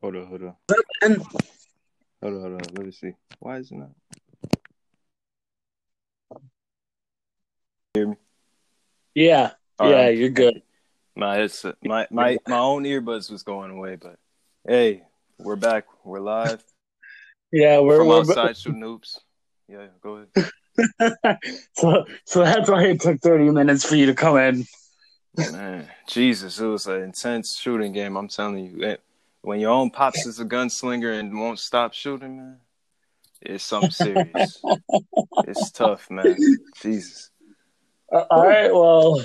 Hold on, hold on. Hold on, hold on. Let me see. Why is it not? Hear me? yeah, All yeah, right. you're good. My headset, my my my own earbuds was going away, but hey, we're back. We're live Yeah, we're, from we're outside shooting hoops. Yeah, go ahead. so so that's why it took 30 minutes for you to come in. Man, Jesus, it was an intense shooting game. I'm telling you, when your own pops is a gunslinger and won't stop shooting, man, it's something serious. it's tough, man. Jesus. Uh, all right, well,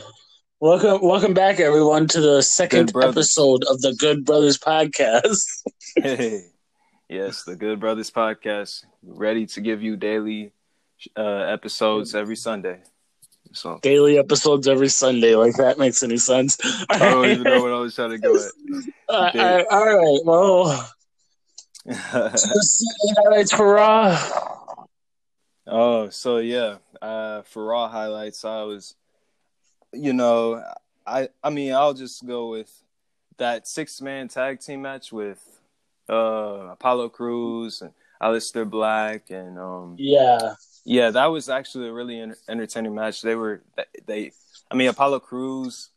welcome welcome back everyone to the second episode of the Good Brothers podcast. Hey, yes, the Good Brothers podcast, ready to give you daily uh, episodes every Sunday. So Daily episodes every Sunday, like that makes any sense. I don't even know what I was trying to go Uh, all right, all right, well, at. let's see the highlights for Raw. oh, so yeah, uh, for Raw highlights, I was, you know, I I mean, I'll just go with that six man tag team match with uh, Apollo Crews and Aleister Black and um, Yeah, Yeah, that was actually a really entertaining match. They were they, I mean, Apollo Crews,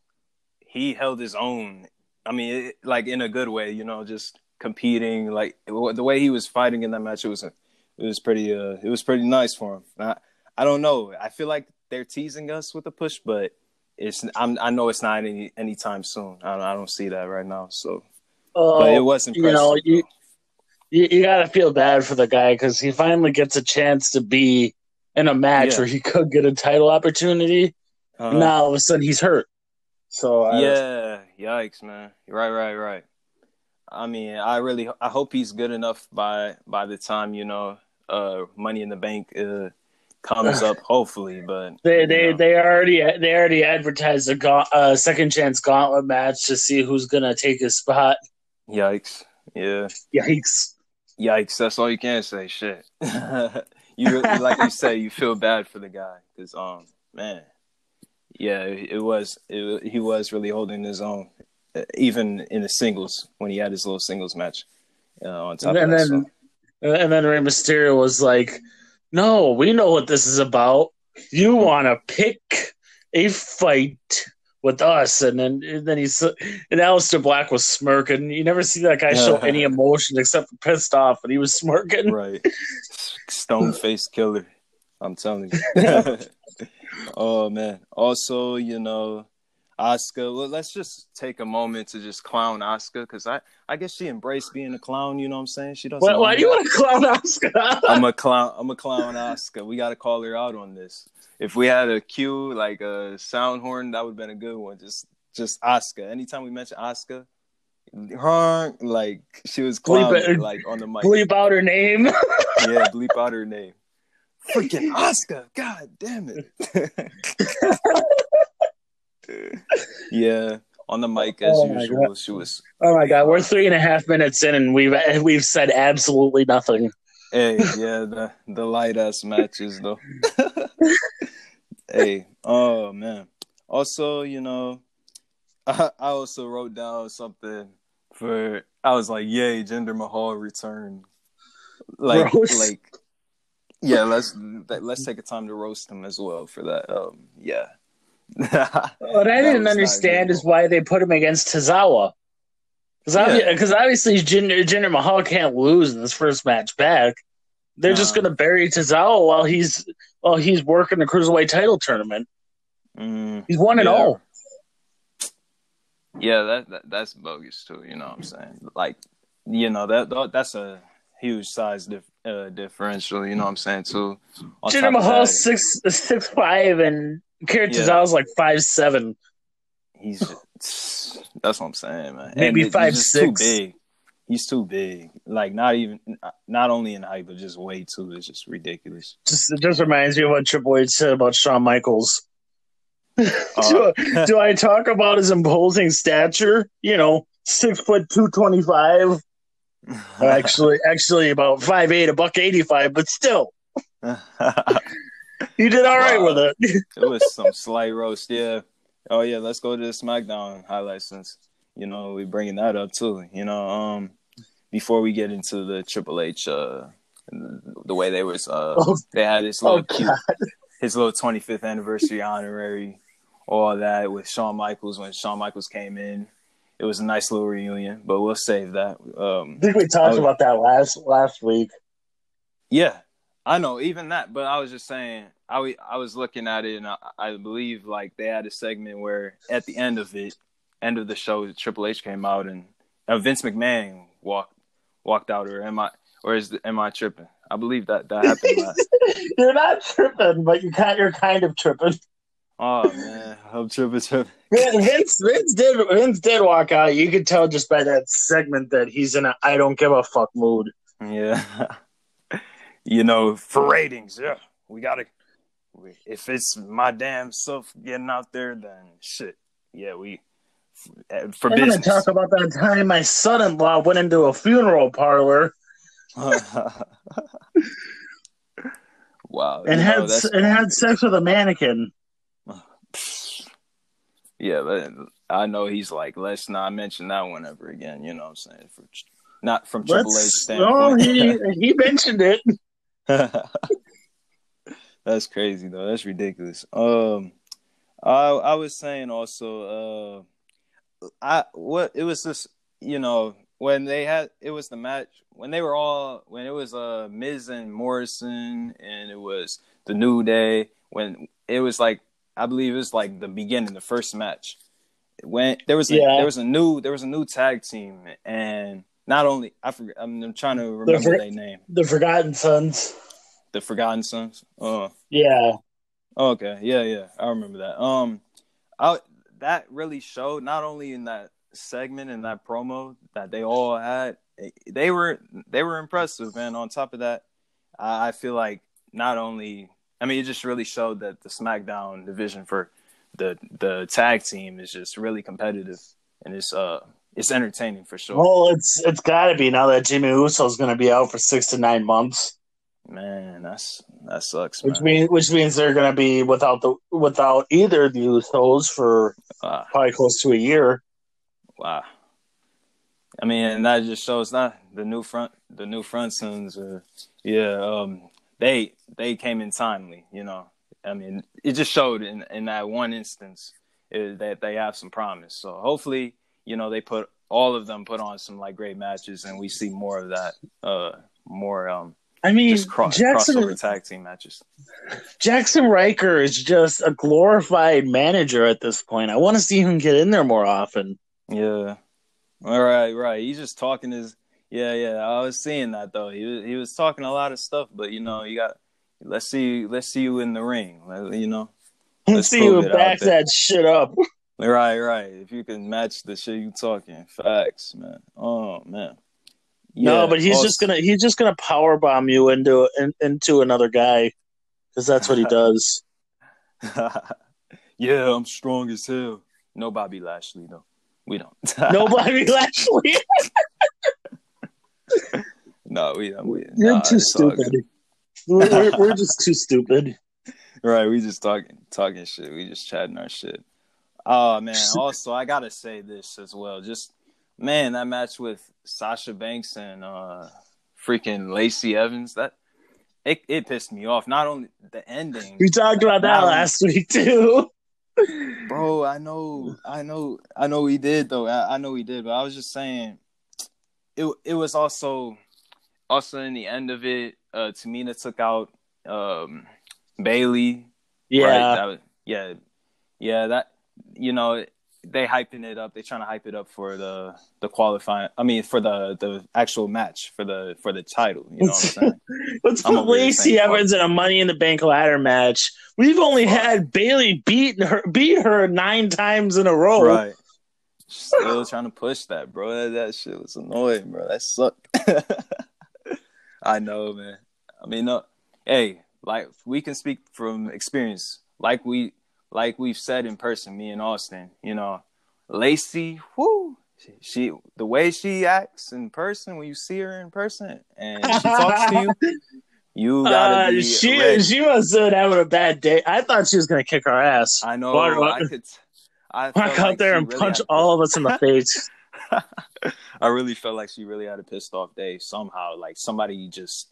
he held his own. I mean, it, like in a good way, you know, just competing. Like the way he was fighting in that match, it was a, it was pretty uh, it was pretty nice for him. I, I don't know. I feel like they're teasing us with a push, but it's I'm, I know it's not any anytime soon. I, I don't see that right now. So, uh, but it was impressive. you know, you. You, you got to feel bad for the guy because he finally gets a chance to be in a match Yeah. where he could get a title opportunity. Uh-huh. Now all of a sudden he's hurt. So uh, Yeah, yikes, man. Right, right, right. I mean, I really, I hope he's good enough by by the time you know, uh, Money in the Bank uh, comes up. Hopefully, but they they know. they already they already advertised a ga- uh, second chance gauntlet match to see who's gonna take his spot. yikes, yeah, Yikes! Yikes. That's all you can say. Shit, you like you say, you feel bad for the guy because um, man, yeah, it, it was it, he was really holding his own, uh, even in the singles when he had his little singles match. Uh, on top And of that, then so. and then Rey Mysterio was like, "No, we know what this is about. You want to pick a fight." With us, and then and then he's and Aleister Black was smirking. You never see that guy show any emotion except for pissed off, and he was smirking. right. Stone face killer. I'm telling you. Oh man. Also you know Oscar, well, let's just take a moment to just clown Oscar because I, I guess she embraced being a clown. You know what I'm saying? She doesn't. Why, why do you want to clown Oscar? I'm a clown. I'm a clown Oscar. We got to call her out on this. If we had a cue like a sound horn, that would have been a good one. Just, just Oscar. Anytime we mention Oscar, her like she was clowning it. like on the mic. bleep out her name. Yeah, bleep out her name. Freaking Oscar. God damn it. Yeah, on the mic as Oh usual. She was Oh my god, we're three and a half minutes in, and we've we've said absolutely nothing. hey, yeah, the the light ass matches though. hey, oh man. Also, you know, I, I also wrote down something for I was like, yay, Jinder Mahal return!" Like like yeah, let's let's take a time to roast him as well for that. Um yeah. What I didn't understand is why they put him against Tozawa. Because Yeah. obviously Jinder, Jinder Mahal can't lose in this first match back. They're just going to bury Tozawa while he's while he's working the cruiserweight title tournament. Mm, He's one and all. yeah, that, that that's bogus too. You know what I'm saying? Like, you know that that- that's a huge size dif- uh, differential. You know what I'm saying too. Jinder Mahal's six six five, and Karen Yeah. Tozawa's like five seven. he's that's what I'm saying, man. Maybe And five, he's six. Too big. He's too big. Like not even not only in height, but just way too. It's just ridiculous. Just it just reminds me of what Triple H said about Shawn Michaels. Uh, do, do I talk about his imposing stature? You know, six foot two twenty five. Actually, actually about five eight, a buck eighty five, but still, he did all right Wow. with it. it was some slight roast. Yeah. Oh yeah. Let's go to the SmackDown highlights since you know we're bringing that up too. You know, um, before we get into the Triple H, uh, the way they was, uh, Oh. they had this Oh little cute, his little 25th anniversary honorary, all that with Shawn Michaels when Shawn Michaels came in. It was a nice little reunion, but we'll save that. Um, I think we talked Oh. about that last last week. Yeah, I know, even that. But I was just saying, I wa- I was looking at it, and I, I believe like they had a segment where at the end of it, end of the show, Triple H came out and uh, Vince McMahon walked walked out, or am I or is am I tripping? I believe that that happened. last. You're not tripping, but you kind you're kind of tripping. Oh man, I'm tripping, tripping. Vince Vince did Vince did walk out. You could tell just by that segment that he's in a I don't give a fuck mood. Yeah, you know, for ratings, yeah, we gotta. If it's my damn self getting out there, then shit, yeah, we for I'm gonna talk about that time my son-in-law went into a funeral parlor wow, and had know, and had sex with a mannequin. yeah, but I know he's like, let's not mention that one ever again. You know what I'm saying? For, not from Triple H oh, he he mentioned it. That's crazy though. That's ridiculous. Um, I I was saying also, uh, I what it was just you know when they had it was the match when they were all when it was uh Miz and Morrison and it was the New Day when it was like I believe it was like the beginning the first match when there was a, Yeah. there was a new there was a new tag team and not only I forget I'm, I'm trying to remember fir- their name The Forgotten Sons. the Forgotten Sons. Oh. Yeah. Okay, yeah, yeah, I remember that. Um, I that really showed not only in that segment and that promo that they all had. They were they were impressive, and On top of that, I, I feel like not only I mean it just really showed that the SmackDown division for the the tag team is just really competitive and it's uh it's entertaining for sure. Well, it's it's got to be now that Jimmy Uso is going to be out for six to nine months, Man, that's that sucks, which man. means which means they're going to be without the without either of the Usos for Ah. probably close to a year. Wow. I mean, and that just shows not the new front, the new Frontons. Uh, yeah, um, they they came in timely. You know, I mean, it just showed in in that one instance uh, that they have some promise. So hopefully, you know, they put all of them put on some like great matches, and we see more of that. Uh, more um, I mean, just cross Jackson crossover tag team matches. Jaxson Ryker is just a glorified manager at this point. I want to see him get in there more often. Yeah. All right, right. He's just talking his yeah, yeah. I was seeing that though. He was he was talking a lot of stuff, but you know, you got let's see let's see you in the ring. You know. Let's see who backs that shit up. Right, right. If you can match the shit you talking. Facts, man. Oh man. no, but he's just gonna he's just gonna power bomb you into in, into another guy because that's what he does. yeah, I'm strong as hell. No Bobby Lashley though. We don't. Nobody Lashley, no, we don't. We, you're nah, too it's all good. stupid. We're, we're, we're just too stupid. Right, we just talking talking shit. We just chatting our shit. Oh man. Also, I gotta say this as well. Just man, that match with Sasha Banks and uh freaking Lacey Evans. That it it pissed me off. Not only the ending, We talked about that last week too. bro. I know, I know, I know he did though. I, I know he did, but I was just saying, it it was also also in the end of it. Uh, Tamina took out um Bayley. Yeah, Right, that was, yeah, yeah. That you know they hyping it up. They trying to hype it up for the the qualifying. I mean, for the the actual match for the for the title. You know what I'm saying? let's I'm put Lacey. Evans in a Money in the Bank ladder match. We've only Fuck. had Bayley beat her beat her nine times in a row. right. Still trying to push that, bro. That, that shit was annoying, bro. That sucked. I know, man. I mean, no. Hey, like we can speak from experience. Like we like we've said in person, me and Austin. You know, Lacey, whoo. She, the way she acts in person when you see her in person and she talks to you, you gotta Uh, be she ready. she must have been having a bad day. I thought she was gonna kick our ass. I know. Walk- I could. I Walk out like there and really punch all of us in the face. I really felt like she really had a pissed off day somehow. Like somebody just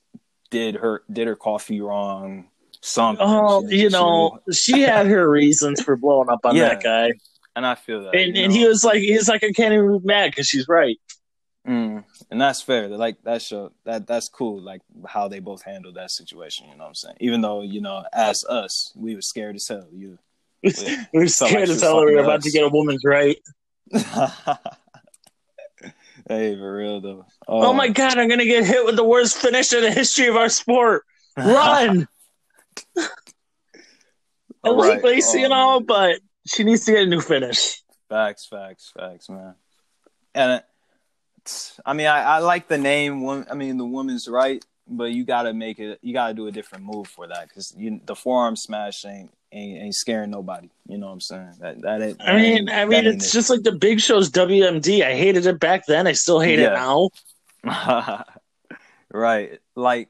did her did her coffee wrong. Something. Oh, She- you know, she had her reasons for blowing up on Yeah. that guy, and I feel that. and and know? he was like, he's like, I can't even be mad because she's right. Mm, and that's fair. Like that show that that's cool. Like how they both handled that situation. You know what I'm saying? Even though you know, as us, we were scared as hell. You. we were scared like as hell we were about us. to get a woman's right. hey, for real though. Oh my god, I'm gonna get hit with the worst finish in the history of our sport. Run! I like right. Lacey Oh, and all, man. but she needs to get a new finish. Facts, facts, facts, man. And it, I mean, I, I like the name. I mean, the woman's right, but you gotta make it. You gotta do a different move for that because you the forearm smash ain't, ain't ain't scaring nobody. You know what I'm saying? That that ain't, I mean, I mean, it's just like the Big Show's WMD. I hated it back then. I still hate it now. right. Like,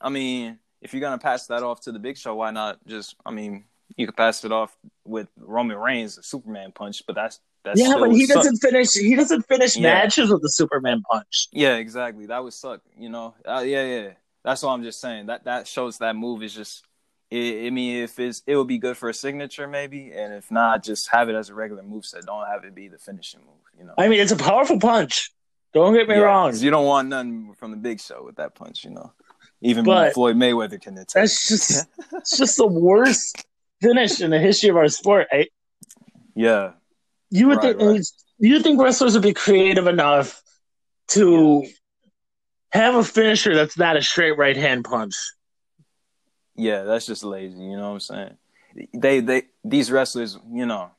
I mean, if you're gonna pass that off to the Big Show, why not just? I mean, you could pass it off with Roman Reigns, a Superman punch, but that's that's yeah, but he suck. doesn't finish. He doesn't finish Yeah. matches with the Superman punch. Yeah, exactly. That would suck. You know. Uh, yeah, yeah. That's what I'm just saying. That that shows that move is just. I I mean, if it's it would be good for a signature maybe, and if not, just have it as a regular move set. Don't have it be the finishing move. You know. I mean, it's a powerful punch. Don't get me Yeah, wrong. You don't want nothing from the Big Show with that punch. You know. Even But- Floyd Mayweather can attack. That's just it's just the worst finish in the history of our sport. Yeah. you would Right, think right. you think wrestlers would be creative enough to have a finisher that's not a straight right hand punch. Yeah, that's just lazy. You know what I'm saying? They they these wrestlers, you know,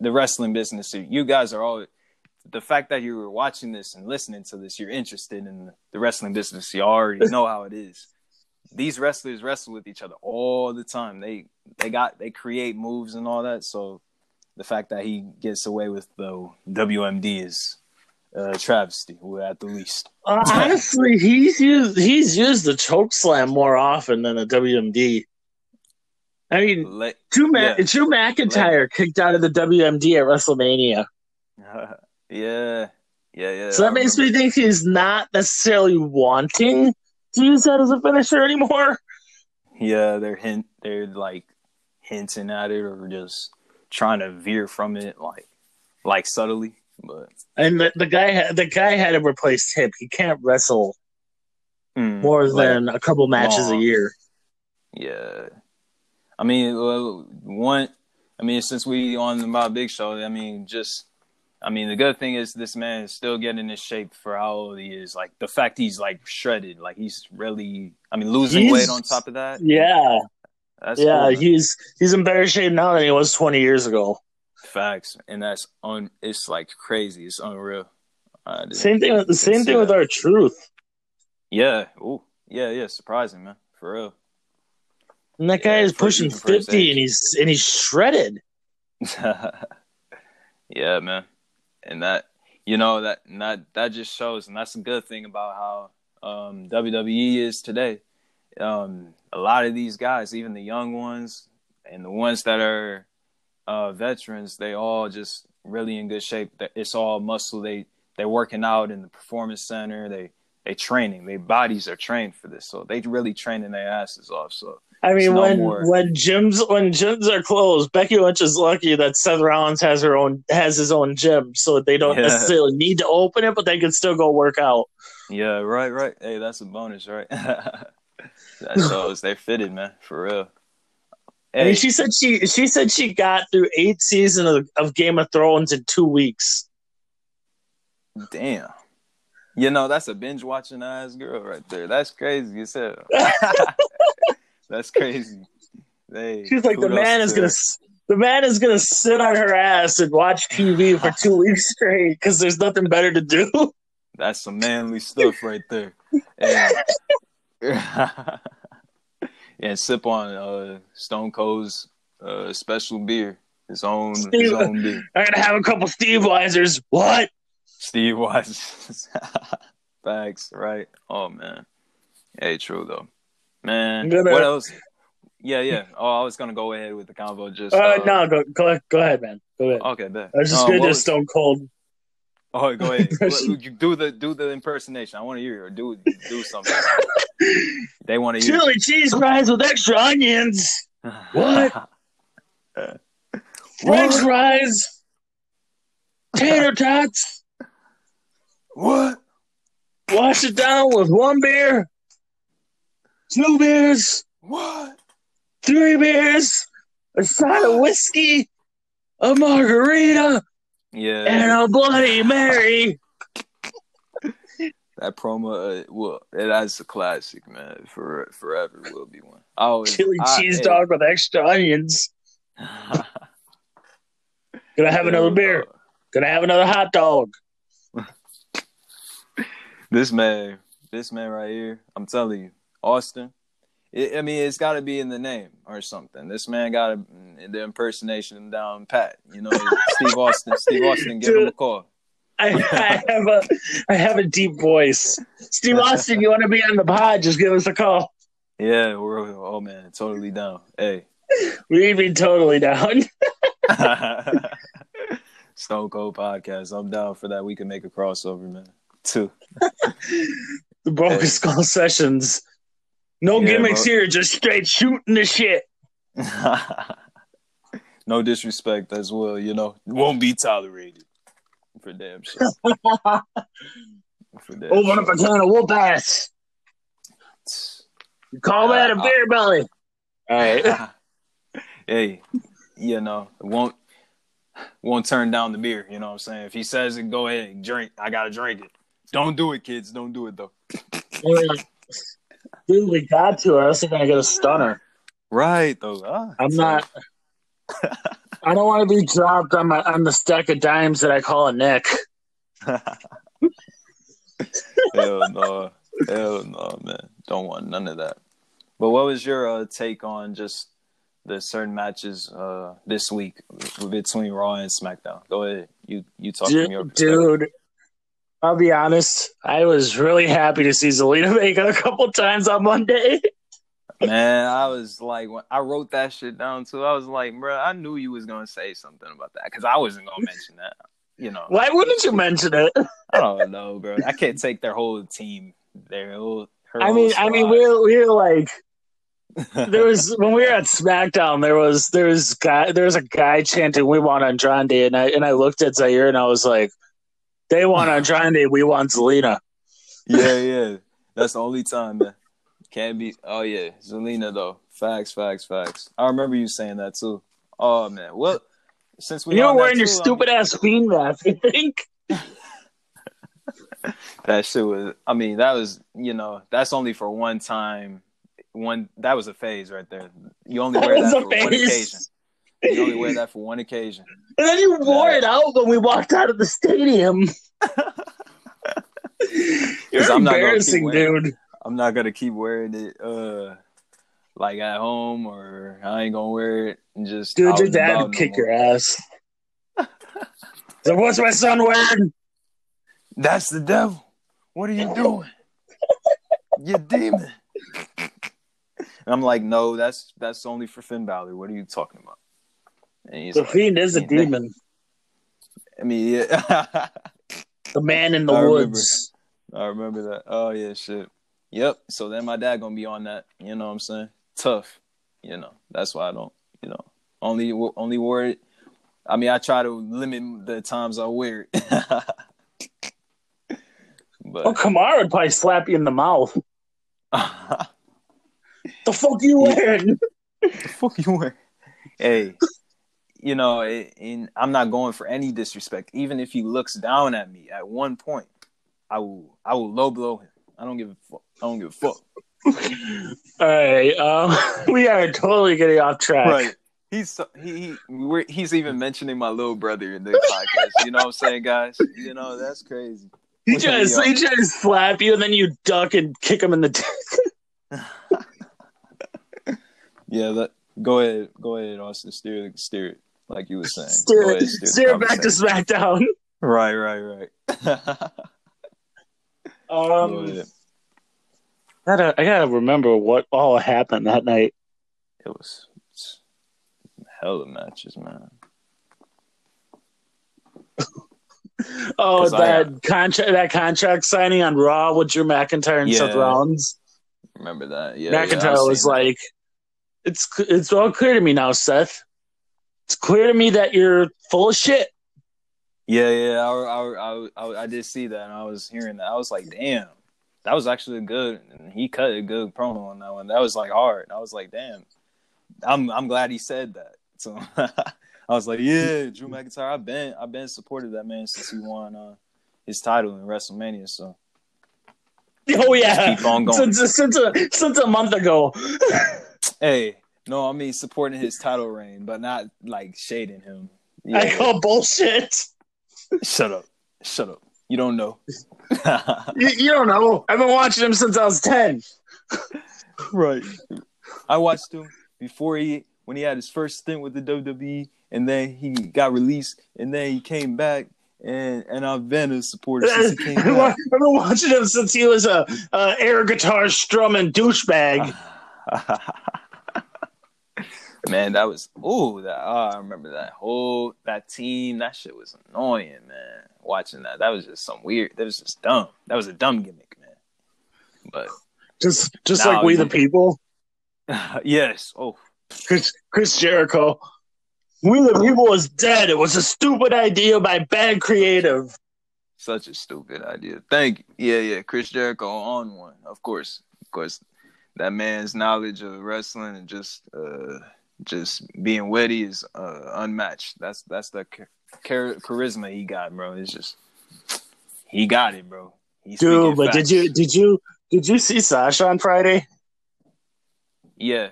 the wrestling business. You guys are all the fact that you were watching this and listening to this. You're interested in the wrestling business. You already know how it is. These wrestlers wrestle with each other all the time. They they got they create moves and all that. So the fact that he gets away with the WMD is uh, travesty, at the least. Uh, honestly, he's used he's used the choke slam more often than a WMD. I mean, Le- Drew, Ma- Yeah. Drew McIntyre kicked out of the WMD at WrestleMania, yeah, yeah, yeah. so that I makes remember. me think he's not necessarily wanting to use that as a finisher anymore. Yeah, they're hint they're like hinting at it or just trying to veer from it like like subtly. But And the, the guy had the guy had a replaced hip. He can't wrestle mm, more like, than a couple matches a year. yeah. I mean, well, one. I mean, since we on about Big Show, I mean, just. I mean, the good thing is this man is still getting in shape for how old he is. Like the fact he's like shredded, like he's really. I mean, losing He's- weight on top of that. Yeah, that's yeah. cool, he's he's in better shape now than he was twenty years ago. facts, and that's un. It's like crazy. It's unreal. Same thing. with The same thing with that. our truth. Yeah. Ooh. Yeah. Yeah. Surprising, man. For real. And that guy Yeah, is pushing even for his fifty, and he's and he's shredded. yeah, man. And that, you know, that that that just shows, and that's a good thing about how um, WWE is today. Um, a lot of these guys, even the young ones and the ones that are uh, veterans, they all just really in good shape. It's all muscle. They they working out in the performance center. They they training. Their bodies are trained for this, so they really training their asses off. So I mean, no when more. when gyms when gyms are closed, Becky Lynch is lucky that Seth Rollins has her own has his own gym, so they don't Yeah. necessarily need to open it, but they can still go work out. Yeah, right, right. Hey, that's a bonus, right? that shows they're fitted, man, for real. I mean, she said she she said she got through eight seasons of, of Game of Thrones in two weeks. damn. You know, that's a binge watching ass girl right there. That's crazy as hell. that's crazy. Hey, She's like, the man is to gonna the man is gonna sit on her ass and watch TV for two weeks straight because there's nothing better to do. That's some manly stuff right there. And, and sip on uh, Stone Cold's uh, special beer, his own, his own beer. I'm gonna have a couple Steve Weisers. What? Steve Weisers. Facts, right? Oh man. Hey, true though. Man, gonna- what else? Yeah, yeah. Oh, I was gonna go ahead with the convo. Just Uh, uh, no, go go go ahead, man. Go ahead. Okay, bet. I was just Um, gonna was- Stone Cold. Oh, go ahead. Do the do the impersonation. I want to hear you. Do do something. they want to hear. Chili cheese fries with extra onions. What? French fries. Tater tots. What? Wash it down with one beer, two beers, What? three beers, a shot of whiskey, a margarita, Yeah. and a Bloody Mary. That promo, uh, well, that's a classic, man. For forever will be one. I always Chili I- cheese hey. dog with extra onions. Gonna have another beer. Gonna have another hot dog. This man, this man right here. I'm telling you, Austin. It, I mean, it's got to be in the name or something. This man got the impersonation down pat. You know, Steve Austin. Steve Austin, give him a call. I, I have a I have a deep voice. Steve Austin, you want to be on the pod? Just give us a call. Yeah, we're oh man, totally down. Hey. We'd be totally down. Stone Cold Podcast. I'm down for that. We can make a crossover, man. Too. The Broken Hey. Skull Sessions. No Yeah, gimmicks bro. here, just straight shooting the shit. no disrespect as well, you know. Won't be tolerated. For damn sure. For damn Open up a can of whoop ass. You call that a Uh, beer belly. All right. hey, you know, won't won't turn down the beer, you know what I'm saying? If he says it, go ahead, and drink. I gotta drink it. Don't do it, kids. Don't do it though. Dude, we got to, or else we're gonna get a stunner. Right though. Ah, I'm not. I don't want to be dropped on my on the stack of dimes that I call a Nick. Hell no. Hell no, man. Don't want none of that. But what was your uh, take on just the certain matches uh, this week between Raw and SmackDown? Go ahead. You you talk from your perspective. dude, I'll be honest. I was really happy to see Zelina Vega a couple times on Monday. Man, I was like, when I wrote that shit down too. I was like, bro, I knew you was gonna say something about that because I wasn't gonna mention that. You know, Why wouldn't you mention it? I don't know, bro. I can't take their whole team, their whole. I whole mean, I mean, we were, we were like, there was when we were at SmackDown, there was there was guy there was a guy chanting "We want Andrade," and I and I looked at Zaire and I was like, "They want Andrade, we want Zelina." yeah, yeah. That's the only time, man. Can't be. Oh yeah, Zelina though. Facts, facts, facts. I remember you saying that too. Oh man. Well, since we You were wearing your too, I mean, stupid ass fiend mask, I think. that shit was. I mean, that was. You know, that's only for one time. One that was a phase right there. You only That wear that for one occasion. You only wear that for one occasion. And then you wore it out when we walked out of the stadium. You're I'm not gonna keep embarrassing, wearing dude. I'm not gonna keep wearing it. Uh, like at home, or I ain't gonna wear it and just. Dude, your dad would no kick more. your ass. So what's my son wearing? That's the devil. What are you doing? you demon. And I'm like, no, that's that's only for Finn Balor. What are you talking about? The like, fiend is a demon. I mean, yeah. The man in the I remember. woods. I remember that. Oh yeah, shit. Yep. So then my dad gonna be on that. You know what I'm saying? Tough. You know. That's why I don't. You know. Only only wore it. I mean, I try to limit the times I wear it. but Oh, Kamara would probably slap you in the mouth. The fuck you wearing? the fuck you wear? Hey, you know, and I'm not going for any disrespect. Even if he looks down at me at one point, I will I will low blow him. I don't give a fuck. I don't give a fuck. All right, um, we are totally getting off track. Right. He's he, he we're, he's even mentioning my little brother in the podcast. You know what I'm saying, guys? You know that's crazy. He just he tries to slap you, and then you duck and kick him in the dick. Yeah, that, go ahead, go ahead, Austin. Steer, steer it like you were saying. Steer Go it, steer it back to. SmackDown. Right, right, right. Um, ahead. I gotta, I gotta remember what all happened that night. It was hell of matches, man. Oh, 'Cause I, that uh, contract that contract signing on Raw with Drew McIntyre and Seth Rollins. Remember that? Yeah. yeah, McIntyre I've was seen that. like, "It's it's all clear to me now, Seth. It's clear to me that you're full of shit." Yeah, yeah, I, I, I, I, did see that, and I was hearing that. I was like, damn, that was actually good. And he cut a good promo on that one. That was like hard. I was like, damn, I'm, I'm glad he said that. So I was like, yeah, Drew McIntyre. I've been, I've been supported that man since he won uh, his title in WrestleMania. So Oh yeah, keep on going. since since a since a month ago. hey, no, I mean supporting his title reign, but not like shading him. I Yeah, call bullshit. shut up, shut up. You don't know. You, you don't know. I've been watching him since I was ten. Right. I watched him before he when he had his first stint with the WWE, and then he got released, and then he came back, and and I've been a supporter since he came back. I've been watching him since he was a, a air guitar strumming douchebag. man, that was oh that oh, I remember that whole that team. That shit was annoying, man. Watching that, that was just some weird. That was just dumb. That was a dumb gimmick, man. But Just just like we the people. yes, oh Chris, Chris Jericho. We the people is dead. It was a stupid idea by bad creative. Such a stupid idea. Thank you. Yeah, yeah. Chris Jericho on one. Of course. Of course. That man's knowledge of wrestling and just uh just being witty is uh unmatched. That's that's the char- char- charisma he got, bro. It's just he got it, bro. He's Dude, but did you did you did you see Sasha on Friday? Yeah.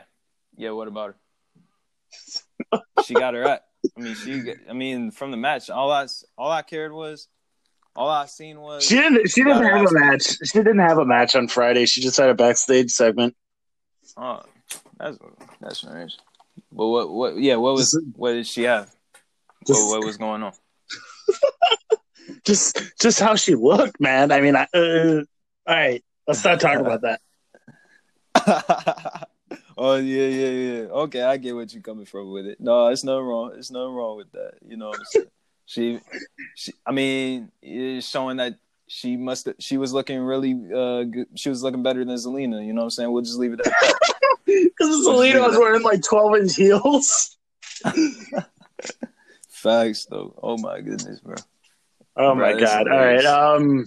Yeah, what about her? she got her at. I mean, she I mean, from the match, all I all I cared was all I seen was She didn't she didn't have a match. She didn't have a match on Friday. She just had a backstage segment. Oh, that's that's strange. But what what yeah, what was what did she have? Just, What, what was going on? just just how she looked, man. I mean, I, uh, all right, let's not talk about that. oh yeah, yeah, yeah. Okay, I get what you're coming from with it. No, it's nothing wrong. It's nothing wrong with that. You know what I'm saying? she, she. I mean, it's showing that she must. She was looking really. Uh, good. She was looking better than Zelina. You know what I'm saying? We'll just leave it at that. Because Zelina was wearing like twelve inch heels. Facts, though. Oh my goodness, bro. Oh my god! All right, um,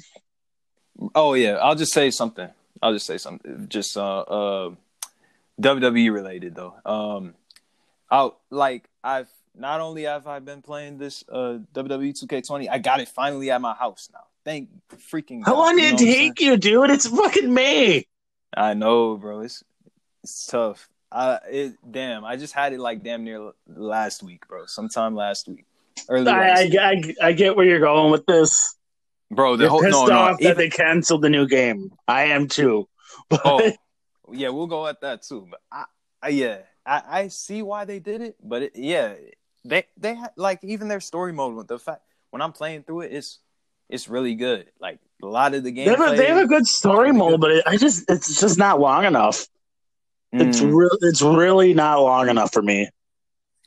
Oh yeah, I'll just say something. I'll just say something. Just uh, uh WWE related though. Um, I like I've not only have I been playing this uh WWE 2K20, I got it finally at my house now. Thank freaking. how God, long did it know what I'm take you, dude? It's fucking May. I know, bro. It's it's tough. I it damn. I just had it like damn near last week, bro. Sometime last week, early last I, week. I, I, I get where you're going with this. bro. The You're whole pissed no, no. off that even- they canceled the new game. I am too. But Oh, yeah, we'll go at that too. But I, I yeah, I, I see why they did it. But it, yeah, they they had like even their story mode with the fact when I'm playing through it, it's it's really good. Like a lot of the they have, a, they have a good story Really mode, good. but it, I just it's just not long enough. It's Mm, real. It's really not long enough for me.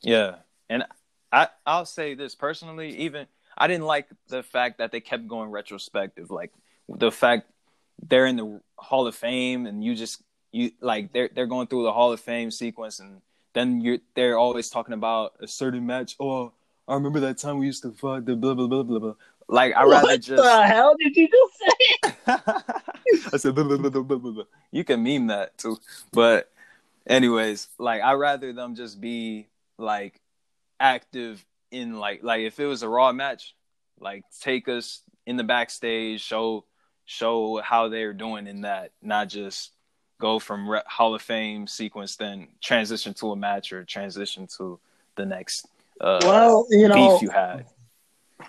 yeah, and I I'll say this personally, even I didn't like the fact that they kept going retrospective, like the fact they're in the Hall of Fame and you just you like they're they're going through the Hall of Fame sequence and then you're they're always talking about a certain match. Oh, I remember that time we used to fuck the blah blah blah blah blah. Like I rather just what the hell did you just say? I said blah, blah, blah, blah, blah. you can meme that too. But anyways, like I rather them just be like active in like like if it was a raw match, like take us in the backstage, show show how they're doing in that, not just go from Re- Hall of Fame sequence then transition to a match or transition to the next uh Well, you know, beef you had.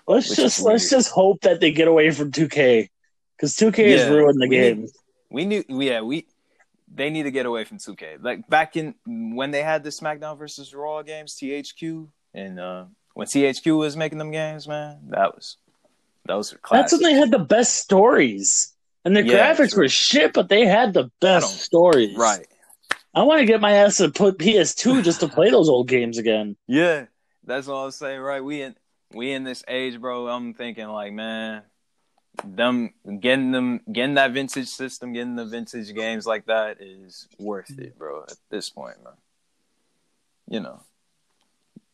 let's just let's just hope that they get away from 2K because 2K has Yeah, ruined the we game. we knew yeah we they need to get away from 2k like back in when they had the smackdown versus raw games thq and uh when thq was making them games man that was those were classic. That's when they had the best stories, and the Yeah, graphics true. were shit, but they had the best stories. right I want to get my ass to put PS2 just to play those old games again. yeah that's all i'm saying right we in we in this age, bro. I'm thinking like, man, them getting them getting that vintage system, getting the vintage games like that is worth it, bro. At this point, man. You know.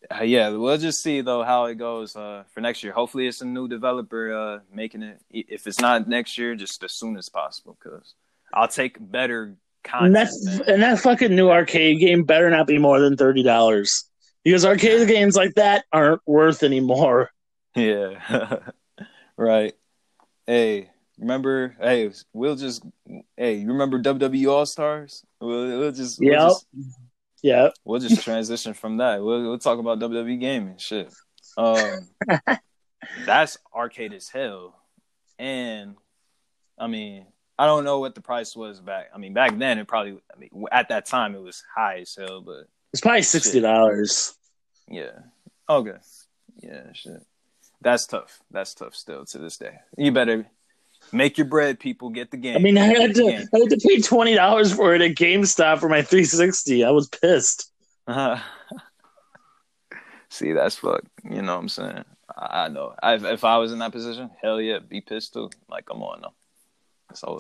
Uh, yeah, we'll just see though how it goes uh, for next year. Hopefully, it's a new developer uh, making it. If it's not next year, just as soon as possible, because I'll take better content. And that and that fucking new arcade game better not be more than thirty dollars because arcade games like that aren't worth anymore. Yeah, right. Hey, remember? Hey, we'll just. Hey, you remember WWE All Stars? We'll, we'll just. Yeah. We'll just, yeah. We'll just transition from that. We'll we'll talk about WWE gaming shit. Um, that's arcade as hell, and I mean, I don't know what the price was back. I mean, back then it probably. I mean, at that time it was high as hell, but it's probably sixty dollars. Yeah. Okay. Yeah. Shit. That's tough. That's tough still to this day. You better make your bread, people. Get the game. I mean, I had to I had to pay twenty dollars for it at GameStop for my 360. I was pissed. Uh, see, that's fuck. You know what I'm saying? I, know. I, if I was in that position, hell yeah, be pissed too. Like, come on, no. So,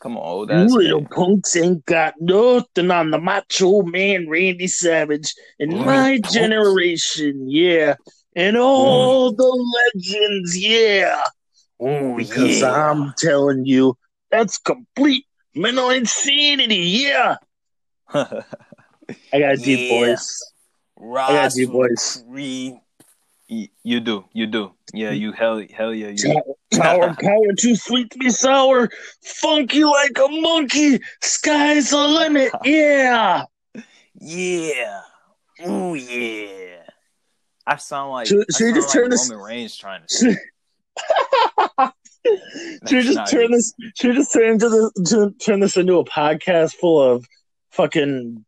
come on, old ass. You little punks ain't got nothing on the macho man Randy Savage in my punks. generation, yeah. And all the legends, yeah. Oh Because I'm telling you, that's complete mental insanity, yeah. I got a deep Yeah. voice. I got a deep voice. Creed. You, do, you do. Yeah, you hell, hell yeah, you. Power, power, too sweet to be sour. Funky like a monkey. Sky's the limit. Yeah. Yeah. Oh yeah. I sound like. Should- I should we sound just like turn this- Roman Reigns trying to. Should just not turn it. this? Should we just turn into the to, turn this into a podcast full of fucking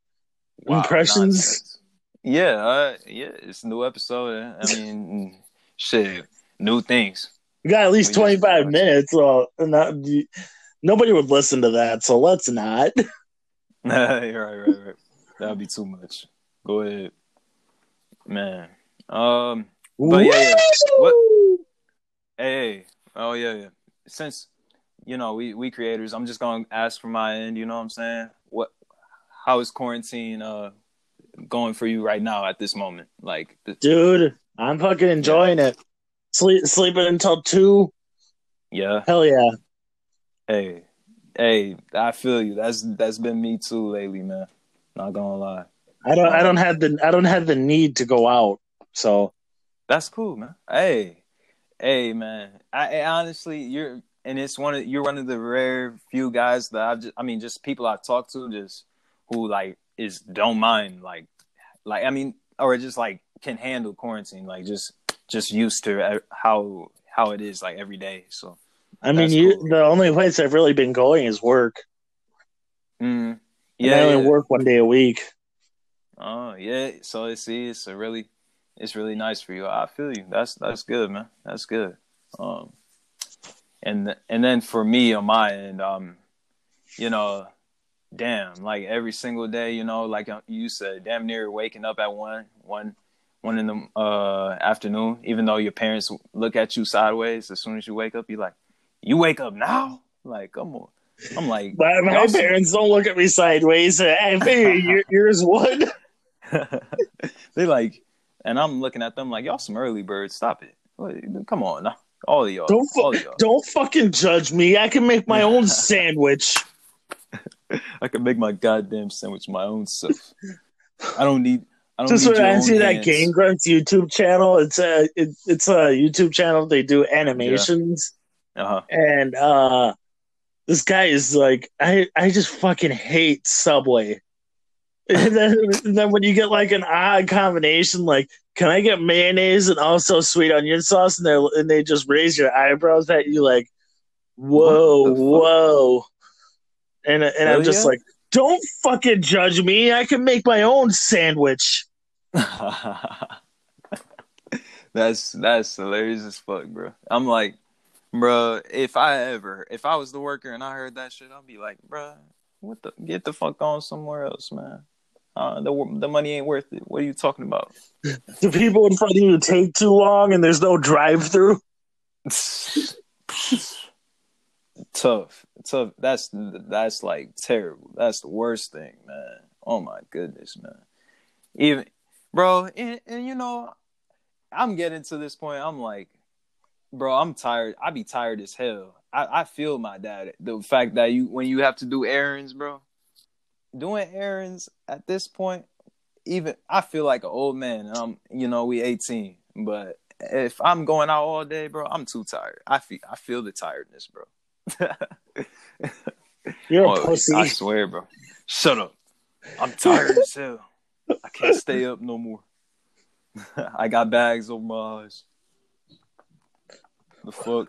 Wow, impressions? nonsense. Yeah, uh, yeah. It's a new episode. I mean, shit, new things. We got at least twenty five minutes. So and that, nobody would listen to that. So let's not. right, right, right. That'd be too much. Go ahead, man. Um. But yeah, yeah. What-! Hey, oh yeah, yeah. Since you know we we creators, I'm just gonna ask from my end. You know what I'm saying? What? How is quarantine uh going for you right now at this moment? Like, th- dude? I'm fucking enjoying it. Sleep sleeping until two. yeah. Hell yeah. Hey, hey, I feel you. That's that's been me too lately, man. Not gonna lie. I don't I don't have the I don't have the need to go out. So That's cool, man. Hey, hey, man. I, I honestly, you're, and it's one of you're one of the rare few guys that I've just, I mean, just people I've talked to, just who like is don't mind, like, like I mean, or just like can handle quarantine, like just just used to uh, how how it is like every day. So, I mean you cool. the only place I've really been going is work. mm, And yeah, I only yeah. work one day a week. Oh yeah, so it see, it's a really, it's really nice for you. I feel you. That's that's good, man. That's good. Um, and and then for me on my end, um, you know, damn, like every single day, you know, like you said, damn near waking up at one, one, one in the uh afternoon. Even though your parents look at you sideways as soon as you wake up, you're like, you wake up now? Like, come on. I'm like, My, my parents don't look at me sideways. I figure yours would. they like, and I'm looking at them like, y'all some early birds. Stop it. Come on. All of y'all. Don't fu- all y'all. Don't fucking judge me. I can make my own sandwich. I can make my goddamn sandwich my own self. I don't need. I don't Just need when I see that hands. Game Grumps YouTube channel, it's a it, it's a YouTube channel. They do animations, Uh-huh. and uh this guy is like, I I just fucking hate Subway. And then, and then when you get like an odd combination, like, can I get mayonnaise and also sweet onion sauce? And they and they just raise your eyebrows at you, like, whoa, What the fuck? whoa. And and Hell I'm just yeah. like, don't fucking judge me. I can make my own sandwich. that's that's hilarious as fuck, bro. I'm like, bro, if I ever, if I was the worker and I heard that shit, I'd be like, bro, what the, get the fuck on somewhere else, man. Uh, the the money ain't worth it. What are you talking about? Do people in front of you take too long and there's no drive through? tough, tough. That's that's like terrible. That's the worst thing, man. Oh my goodness, man. Even, bro, and, and you know, I'm getting to this point. I'm like, bro, I'm tired. I be tired as hell. I, I feel my dad. The fact that you when you have to do errands, bro, doing errands at this point, even I feel like an old man. I'm, you know, we 18, but if I'm going out all day, bro, I'm too tired. I feel I feel the tiredness, bro. You're Oh, a pussy. I swear, bro. Shut up. I'm tired as hell. I can't stay up no more. I got bags over my eyes. The fuck?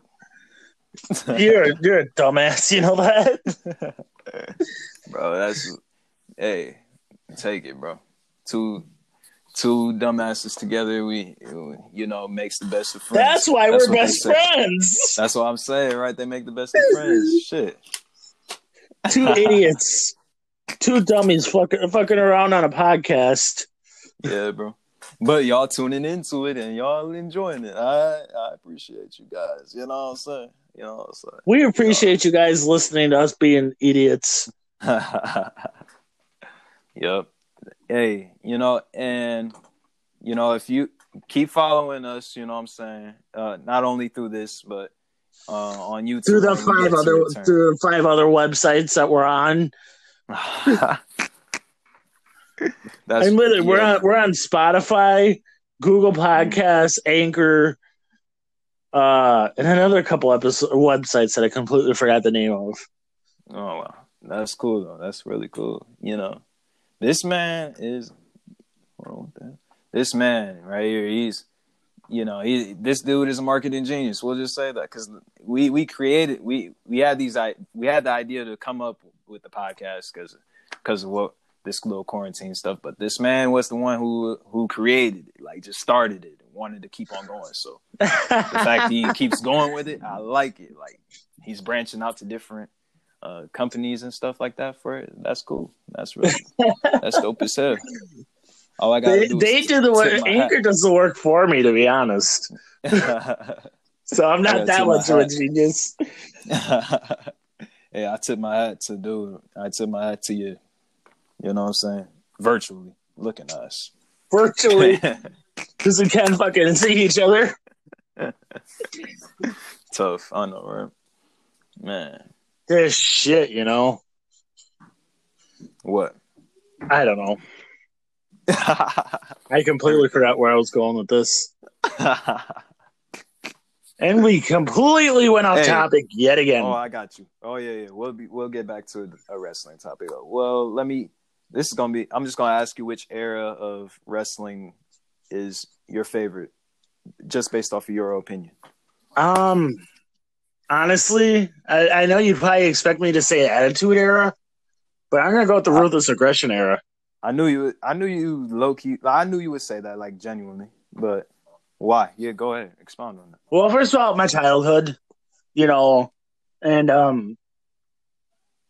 You're you're a dumbass. You know that? bro, that's hey, take it, bro. Two two dumbasses together, we you know makes the best of friends. That's why That's we're best friends. That's what I'm saying, right? They make the best of friends. Shit. Two idiots, two dummies fucking fucking around on a podcast. Yeah, bro. But y'all tuning into it and y'all enjoying it. I I appreciate you guys. You know what I'm saying? You know what I'm saying. We appreciate you guys listening to us being idiots. I'm saying? yep. Hey, you know, and you know, if you keep following us, you know what I'm saying? Uh not only through this, but uh on YouTube. Through the five other through the five other websites that we're on. That's and literally, we're on we're on Spotify, Google Podcasts, Anchor, uh, and another couple episode websites that I completely forgot the name of. Oh wow, that's cool though. That's really cool. You know, this man is. hold on, what the? This man right here, he's, you know, he. This dude is a marketing genius. We'll just say that because we we created we we had these i we had the idea to come up with the podcast because because of what this little quarantine stuff. But this man was the one who who created it, like just started it and wanted to keep on going. So the fact he keeps going with it, I like it. Like he's branching out to different uh, companies and stuff like that for it. That's cool. That's really that's dope as hell. All I gotta they do they is do the work. Anchor does the work for me, to be honest. So I'm not that much of a hat. genius. yeah, I tip my hat to dude. I tip my hat to you. You know what I'm saying? Virtually, looking at us. Virtually, because we can't fucking see each other. Tough. I know, right? Man, This shit, you know. what? I don't know. I completely forgot where I was going with this. And we completely went off Hey. topic yet again. Oh, I got you. Oh yeah, yeah. We'll be we'll get back to a wrestling topic. Well, let me. This is gonna be. I'm just gonna ask you which era of wrestling is your favorite, just based off of your opinion. Um, honestly, I, I know you'd probably expect me to say Attitude Era, but I'm gonna go with the Ruthless Aggression Era. I knew you. I knew you low key. I knew you would say that like genuinely, but why? Yeah, go ahead. Expound on that. Well, first of all, my childhood, you know, and um,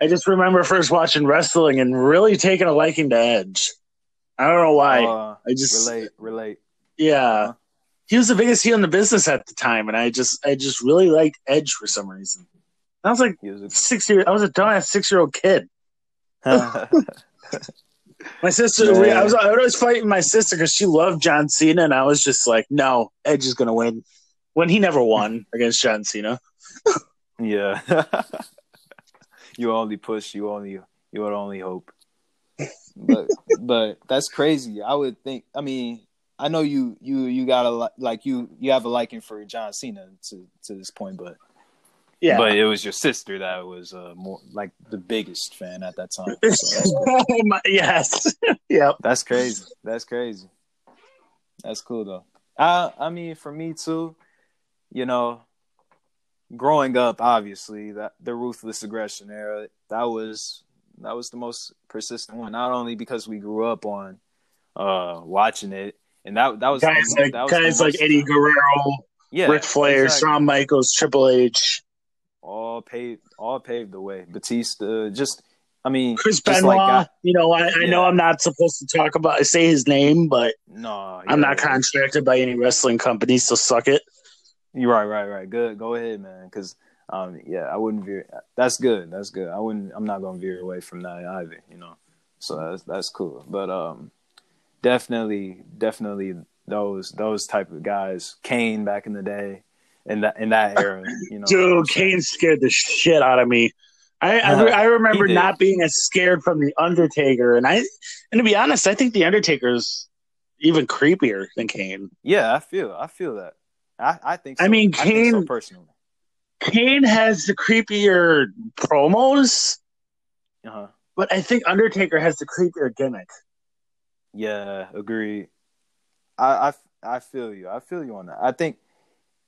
I just remember first watching wrestling and really taking a liking to Edge. I don't know why. Uh, I just relate. Relate. yeah. He was the biggest heel in the business at the time, and I just I just really liked Edge for some reason. I was like was six year I was a dumbass six year old kid. My sister, we, I was I was fighting my sister because she loved John Cena, and I was just like, no, Edge is gonna win. When he never won against John Cena. yeah. you only push. You only. You would only hope. But but that's crazy. I would think. I mean, I know you you you got a like you you have a liking for John Cena to to this point, but Yeah, but it was your sister that was uh, more like the biggest fan at that time. So that's, cool. My- yes, yep. that's crazy. That's crazy. That's cool though. I I mean, for me too, you know, growing up, obviously that the ruthless aggression era that was that was the most persistent one. Not only because we grew up on uh watching it, and that that was Guys like that was guys like Eddie Guerrero, yeah, Ric Flair, exactly. Shawn Michaels, Triple H. all paved all paved the way. Batista, just I mean, Chris just Benoit. like you know, I, I know I'm not supposed to talk about say his name, but no, I'm yeah, not contracted by any wrestling company, so suck it. You're right, right, right. Good. Go ahead, man. Because um, yeah, I wouldn't veer. That's good. That's good. I wouldn't. I'm not gonna veer away from that either. You know. So that's that's cool. But um, definitely, definitely those those type of guys. Kane back in the day, in that in that era. You know. Dude, Kane scared the shit out of me. I I, re- I remember not being as scared from the Undertaker, and I and to be honest, I think the Undertaker's even creepier than Kane. Yeah, I feel. I feel that. I I think. So. I mean, I think so Kane- personally. Kane has the creepier promos, Uh huh. but I think Undertaker has the creepier gimmick. Yeah, agreed. I, I I feel you. I feel you on that. I think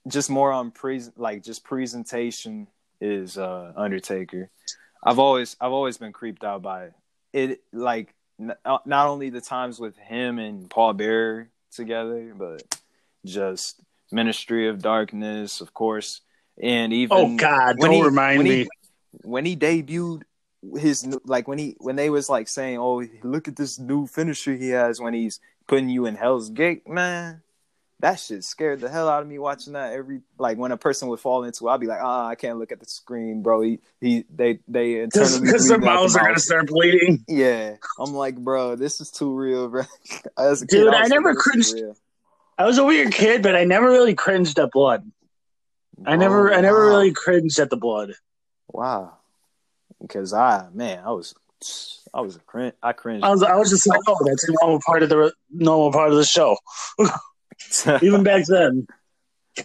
just more on pre like just presentation is uh Undertaker. I've always I've always been creeped out by it. It like n- uh, not only the times with him and Paul Bearer together, but just Ministry of Darkness, of course, and even Oh God, don't he- remind when me. he- when he debuted his new- like when he when they was like saying, "Oh, look at this new finisher he has," when he's putting you in Hell's Gate, man. That shit scared the hell out of me watching that every like when a person would fall into, it, I'd be like, ah, I can't look at the screen, bro. He, he they they internally Because their breathe out the mouths are gonna start bleeding. Yeah, I'm like, bro, this is too real, bro. As a kid, Dude, was I never cringed- I was a weird kid, but I never really cringed at blood. I never, Bro, I never really cringed at the blood. wow. Because I, man, I was, I was a cringe. I cringed. I was, I was just like, oh, that's a normal part of the normal part of the show. Even back then,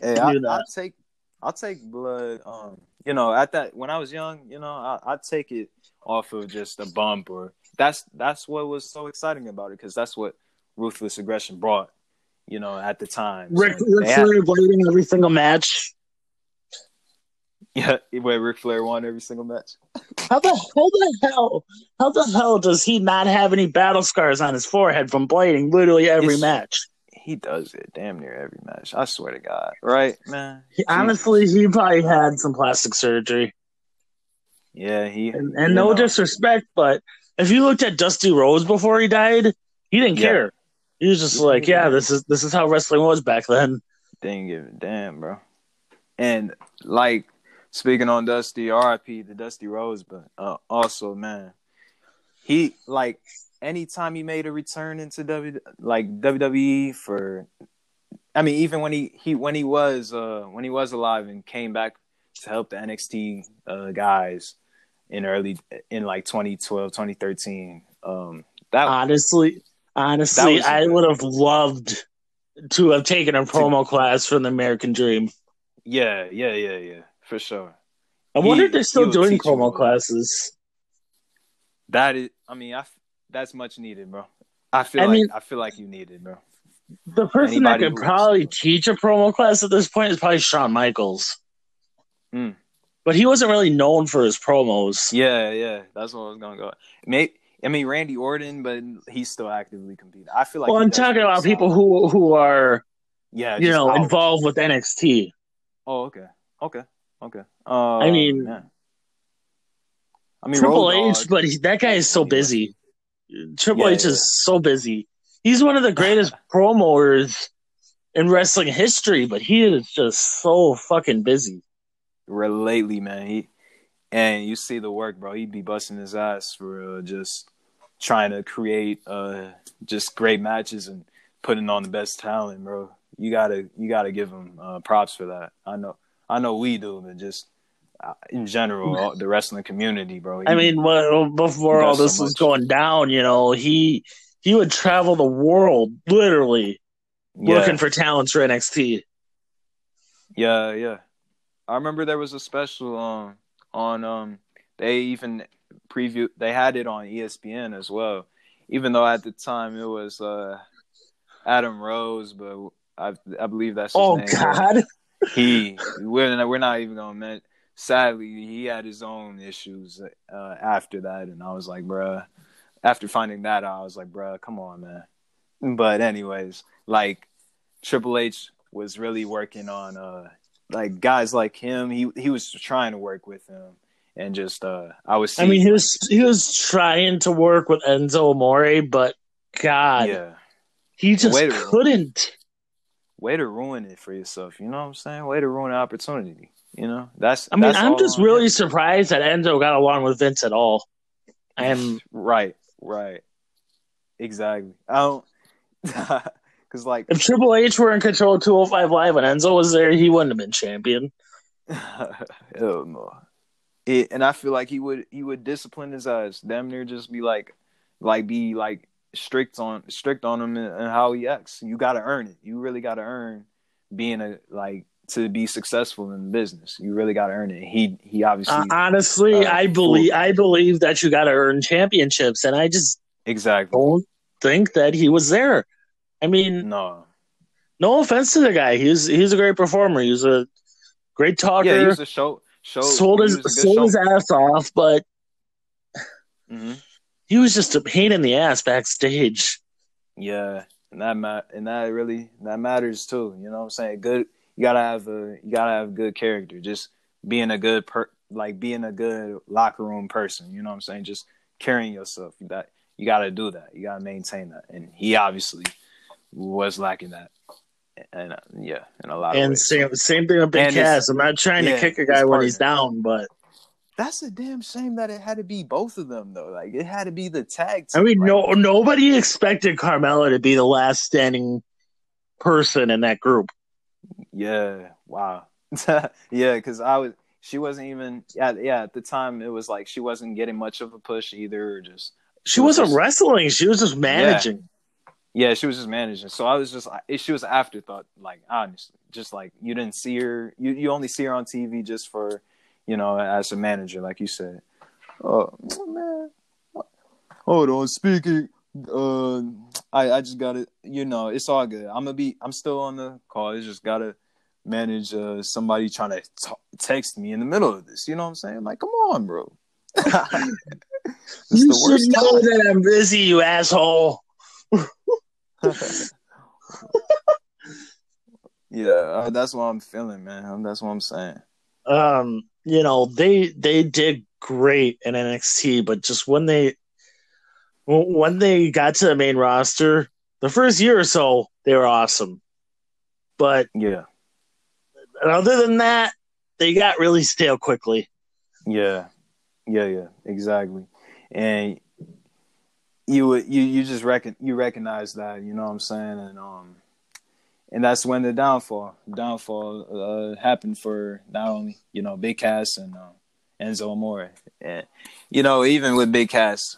Hey, I I, knew that. I'll take I'll take blood. Um, you know, at that when I was young, you know, I I'd take it off of just a bump or that's that's what was so exciting about it because that's what ruthless aggression brought. You know, at the time. Ric, So Ric Flair every single match. Yeah, where Ric Flair won every single match. How the how the hell how the hell does he not have any battle scars on his forehead from blading literally every It's- match? He does it damn near every match. I swear to God, right, man? He- honestly, he probably had some plastic surgery. yeah, he And, and no know, disrespect, but if you looked at Dusty Rhodes before he died, he didn't Yeah. care. He was just Yeah, like, yeah. "Yeah, this is this is how wrestling was back then." didn't give a damn, bro. And like speaking on Dusty, R.I.P. the Dusty Rhodes, but uh, also, man, he like anytime he made a return into W like WWE for, I mean, even when he he when he was uh when he was alive and came back to help the NXT uh, guys in early in like 2012 2013 um that Honestly, honestly, was- I would have loved to have taken a promo class from the American Dream. yeah yeah yeah yeah for sure I wonder He- if they're still doing promo classes. That is, I mean, I that's much needed, bro. I feel I like mean- I feel like you need it, bro. The person Anybody that could probably teach a promo class at this point is probably Shawn Michaels. Mm. But he wasn't really known for his promos. Yeah, yeah, that's what I was gonna go. Maybe I mean Randy Orton, but he's still actively competing. I feel like. well, I'm talking about people solid. who who are yeah, you know out. involved with NXT. Oh, okay, okay, okay. Uh, I mean- man. I mean Triple Road H, Dogg- but he, that guy is so busy. Triple Yeah, H yeah. is so busy. He's one of the greatest promoters in wrestling history, but he is just so fucking busy. lately, man. He and you see the work, bro. He'd be busting his ass for uh, just trying to create uh, just great matches and putting on the best talent, bro. You gotta you gotta give him uh, props for that. I know I know we do, but just uh, in general, all, the wrestling community, bro. I mean, well, before all does so this was going down, you know, he he would travel the world literally yeah, looking for talents for NXT. yeah, yeah. I remember there was a special um on um they even preview they had it on ESPN as well. Even though at the time it was uh Adam Rose, but I I believe that's his Oh name. God! He we're not, we're not even gonna mention. Sadly, he had his own issues uh, after that, and I was like, bruh. After finding that out, I was like, bruh, come on, man. But anyways, like Triple H was really working on uh like guys like him. He he was trying to work with him, and just uh, I was. I mean, he was he was trying to work with Enzo Amore, but God, yeah, he just couldn't. Way to ruin it for yourself. You know what I'm saying? Way to ruin the opportunity. You know that's. I mean, that's I'm just really surprised that Enzo got along with Vince at all. I'm right, right, exactly. I don't because like if Triple H were in control of 205 Live and Enzo was there, he wouldn't have been champion. Hell no. It, and I feel like he would he would discipline his eyes, damn near just be like, like be like strict on strict on him and, how he acts. You got to earn it. You really got to earn being a like to be successful in business. You really got to earn it. He he obviously uh, honestly, uh, I believe I believe that you got to earn championships, and I just exactly don't think that he was there. I mean, no, no offense to the guy. He's he's a great performer. He's a great talker. Yeah, he was a show. show sold his sold show. his ass off, but mm-hmm. He was just a pain in the ass backstage. Yeah, and that ma- and that really that matters too. You know what I'm saying? Good. You gotta have a you gotta have good character. Just being a good per like being a good locker room person. You know what I'm saying? Just carrying yourself. That you gotta do that. You gotta maintain that. And he obviously was lacking that. And uh, yeah, in a lot and of ways. same same thing with Big Cass. I'm not trying yeah, to kick a guy when he's down, but that's a damn shame that it had to be both of them though. Like it had to be the tag. Team, I mean, no nobody expected Carmella to be the last standing person in that group. Yeah. Wow. yeah, because I was. She wasn't even. Yeah. Yeah. At the time, it was like she wasn't getting much of a push either. Or just she wasn't was just, wrestling. She was just managing. Yeah, she was just managing. So I was just she was afterthought. Like honestly, just like you didn't see her. You you only see her on TV just for, you know, as a manager, like you said. Oh man, hold on. Speaking, uh, I I just gotta. You know, it's all good. I'm gonna be. I'm still on the call. It's just gotta manage uh somebody trying to t- text me in the middle of this. You know what I'm saying? Like, come on, bro. you should know that I'm busy, you asshole. yeah, uh, that's what I'm feeling, man. That's what I'm saying. Um, you know, they they did great in NXT, but just when they when they got to the main roster, the first year or so, they were awesome. But yeah, other than that, they got really stale quickly. Yeah, yeah, yeah, exactly. And you would you you just reckon you recognize that you know what I'm saying and um and that's when the downfall downfall uh, happened for not only you know Big Cass and uh, Enzo Amore and you know even with Big Cass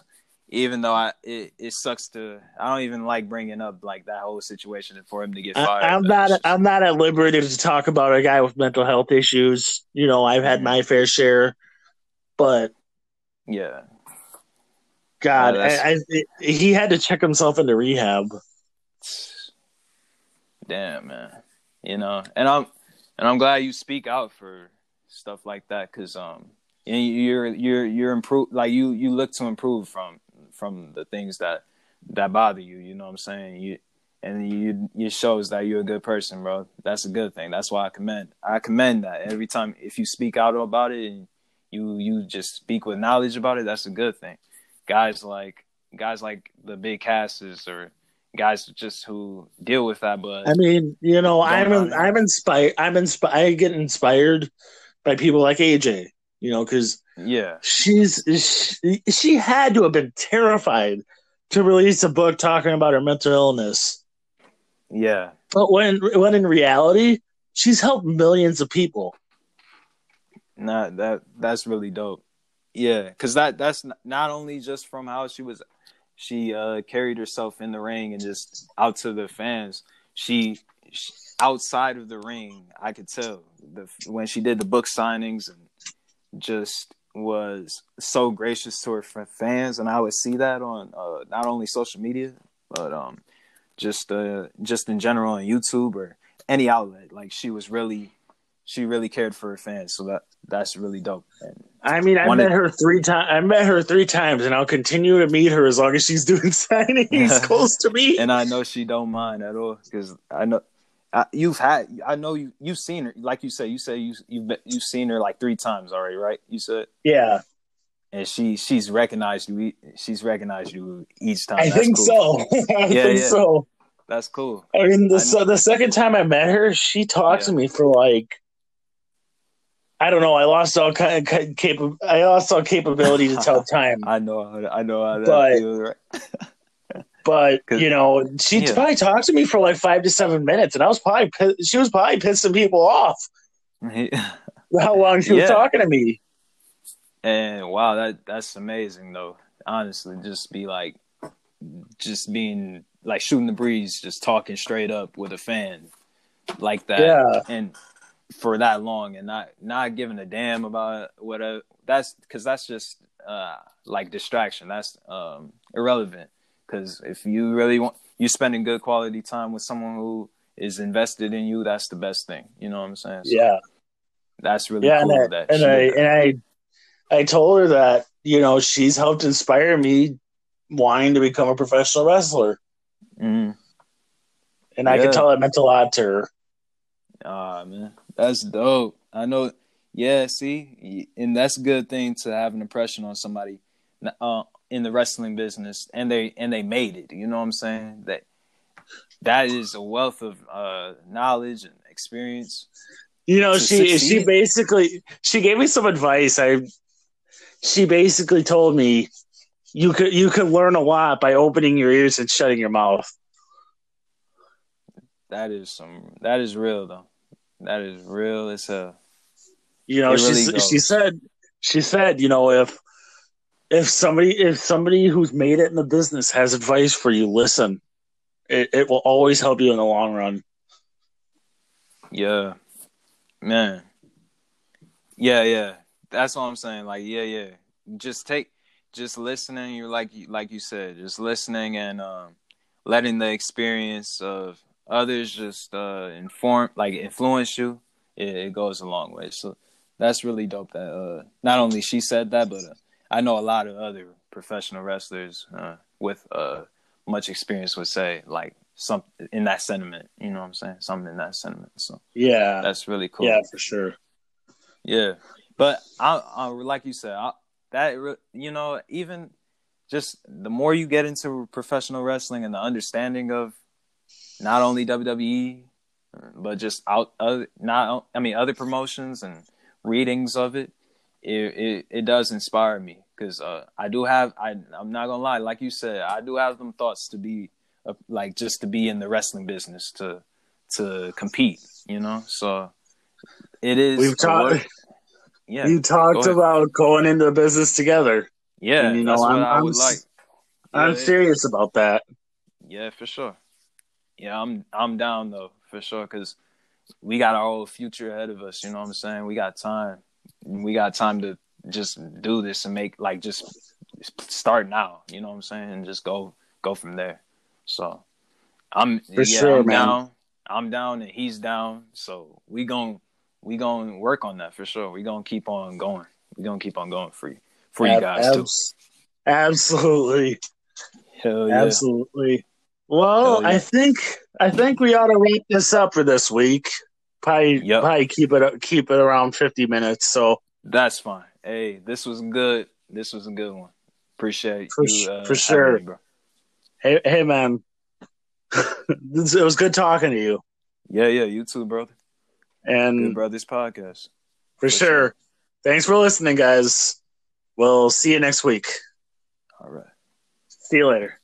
even though I it, it sucks to I don't even like bringing up like that whole situation for him to get fired. I, am not just, I'm not at liberty to talk about a guy with mental health issues. You know I've had my fair share, but yeah, God, I, I, he had to check himself into rehab. Damn, man. You know, and I'm and I'm glad you speak out for stuff like that because um, you're you're you're improve like you you look to improve from from the things that that bother you. You know what I'm saying? You and you you shows that you're a good person, bro. That's a good thing. That's why I commend I commend that every time if you speak out about it and you you just speak with knowledge about it. That's a good thing guys like guys like the big casses or guys just who deal with that. But I mean, you know, I'm in, I'm inspired. I'm inspired. I get inspired by people like AJ. You know, because yeah, she's she, she had to have been terrified to release a book talking about her mental illness. Yeah, but when when in reality, she's helped millions of people. Nah, that that's really dope. Yeah, because that that's not only just from how she was, she uh, carried herself in the ring and just out to the fans. She, she outside of the ring, I could tell the when she did the book signings and just was so gracious to her fans, and I would see that on uh, not only social media but um just uh just in general on YouTube or any outlet. Like she was really she really cared for her fans, so that that's really dope. And I mean, I met her three times. I met her three times, and I'll continue to meet her as long as she's doing signings close to me. And I know she don't mind at all because I know I, you've had. I know you. You've seen her. Like you said, you said you you've been, you've seen her like three times already, right? You said. Yeah. And she she's recognized you. She's recognized you each time. I That's think cool. so. I Yeah, think yeah. so. That's cool. I mean, the I so the second time I met her, she talked Yeah. to me for like, I don't know. I lost all kind of cap- I lost all capability to tell time. I know. how- I know how that But-? But you know, she Yeah. probably talked to me for like five to seven minutes, and I was probably she was probably pissing people off how long she was Yeah. talking to me. and wow, that that's amazing though. Honestly, just be like, just being like shooting the breeze, just talking straight up with a fan like that. Yeah. and for that long and not not giving a damn about whatever that's because that's just uh like distraction. That's um irrelevant. Because if you really want you spending good quality time with someone who is invested in you that's the best thing. You know what i'm saying? So Yeah, that's really yeah, cool and I, that and I and I I told her that you know she's helped inspire me wanting to become a professional wrestler, Mhm. and I Yeah. could tell it meant a lot to her. Ah man, that's dope. I know. Yeah, see, and that's a good thing to have an impression on somebody uh, in the wrestling business, and they and they made it. You know what I'm saying? That that is a wealth of uh, knowledge and experience. You know, she she basically she gave me some advice. I she basically told me you could you could learn a lot by opening your ears and shutting your mouth. That is some. That is real though. That is real. It's a. You know, It she really she said she said, you know, if if somebody if somebody who's made it in the business has advice for you, listen. It it will always help you in the long run. Yeah, man. Yeah, yeah. That's what I'm saying. Like, yeah, yeah. Just take, just listening. You're like, like you said, just listening and um, letting the experience of others just uh, inform, like, influence you. It, it goes a long way. So that's really dope. That uh, not only she said that, but uh, I know a lot of other professional wrestlers uh, with uh, much experience would say like some in that sentiment. You know what I'm saying? Something in that sentiment. So Yeah. that's really cool. Yeah, for sure. Yeah, but I, I like you said, I, that you know, even just the more you get into professional wrestling and the understanding of not only WWE, but just out other not I mean other promotions and readings of it, it it, it does inspire me because uh, I do have I I'm not gonna lie, like you said, I do have them thoughts to be uh, like just to be in the wrestling business to to compete, you know, so. It is. We've talked Yeah, you talked Go about going into the business together. yeah. and, you know, I'm- I I'm like. I'm Yeah, serious about that. Yeah, for sure. Yeah, I'm I'm down though for sure because we got our whole future ahead of us. You know what I'm saying? We got time. We got time to just do this and make like just start now. You know what I'm saying? And just go go from there. So I'm For yeah, sure, I'm man. down. I'm down and he's down. So we gon' we gonna work on that for sure. We gonna keep on going. We gonna keep on going for you for you guys too. Absolutely. Hell yeah. Absolutely. Well, yeah. I think I think we ought to wrap this up for this week. Probably Yep. probably keep it keep it around fifty minutes. So That's fine. Hey, this was good. This was a good one. Appreciate For you uh, for sure. me, bro. hey hey man. It was good talking to you. Yeah, yeah. You too, brother. And Good Brothers podcast. for for sure. sure. Thanks for listening, guys. We'll see you next week. All right. See you later.